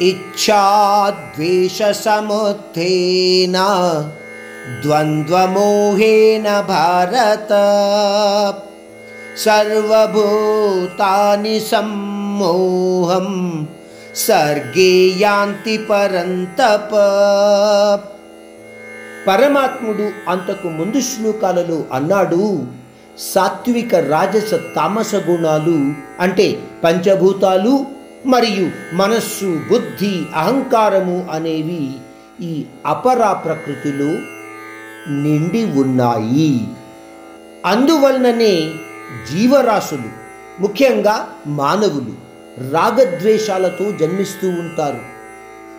ఇచ్ఛాద్వేషసముత్థేన ద్వంద్వమోహేన భారత సర్వభూతాని సమ్మోహం సర్గే యాంతి పరంతప పరమాత్ముడు అంతకు ముందు శ్లోకాలలో అన్నాడు సాత్విక రాజస తామస గుణాలు అంటే పంచభూతాలు మరియు మనస్సు బుద్ధి అహంకారము అనేవి ఈ అపరా ప్రకృతిలో నిండి ఉన్నాయి. అందువలననే జీవరాశులు ముఖ్యంగా మానవులు రాగద్వేషాలతో జన్మిస్తూ ఉంటారు.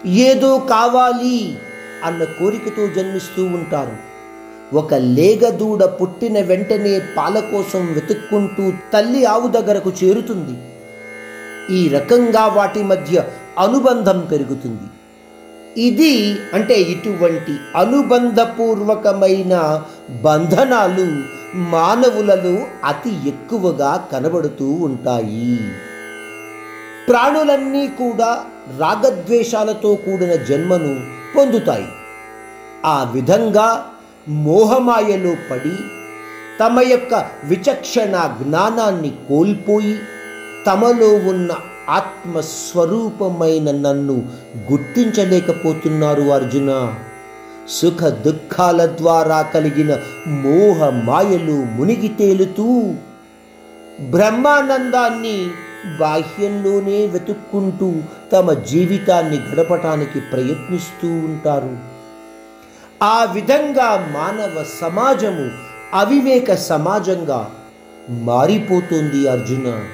ఏదో కావాలి అన్న కోరికతో జన్మిస్తూ ఉంటారు. ఒక లేగదూడ పుట్టిన వెంటనే పాల కోసం వెతుక్కుంటూ తల్లి ఆవు దగ్గరకు చేరుతుంది. ఈ రకంగా వాటి మధ్య అనుబంధం పెరుగుతుంది. ఇది అంటే ఇటువంటి అనుబంధపూర్వకమైన బంధనాలు మానవులలో అతి ఎక్కువగా కనబడుతూ ఉంటాయి. ప్రాణులన్నీ కూడా రాగద్వేషాలతో కూడిన జన్మను పొందుతాయి. ఆ విధంగా మోహమాయలో పడి తమ యొక్క విచక్షణ జ్ఞానాన్ని కోల్పోయి తమలో ఉన్న ఆత్మస్వరూపమైన నన్ను గుర్తించలేకపోతున్నారు అర్జున. సుఖ దుఃఖాల ద్వారా కలిగిన మోహ మాయలు మునిగి తేలుతూ బ్రహ్మానందాన్ని బాహ్యంలోనే వెతుక్కుంటూ తమ జీవితాన్ని గడపటానికి ప్రయత్నిస్తూ ఉంటారు. ఆ విధంగా మానవ సమాజము అవివేక సమాజంగా మారిపోతుంది అర్జున.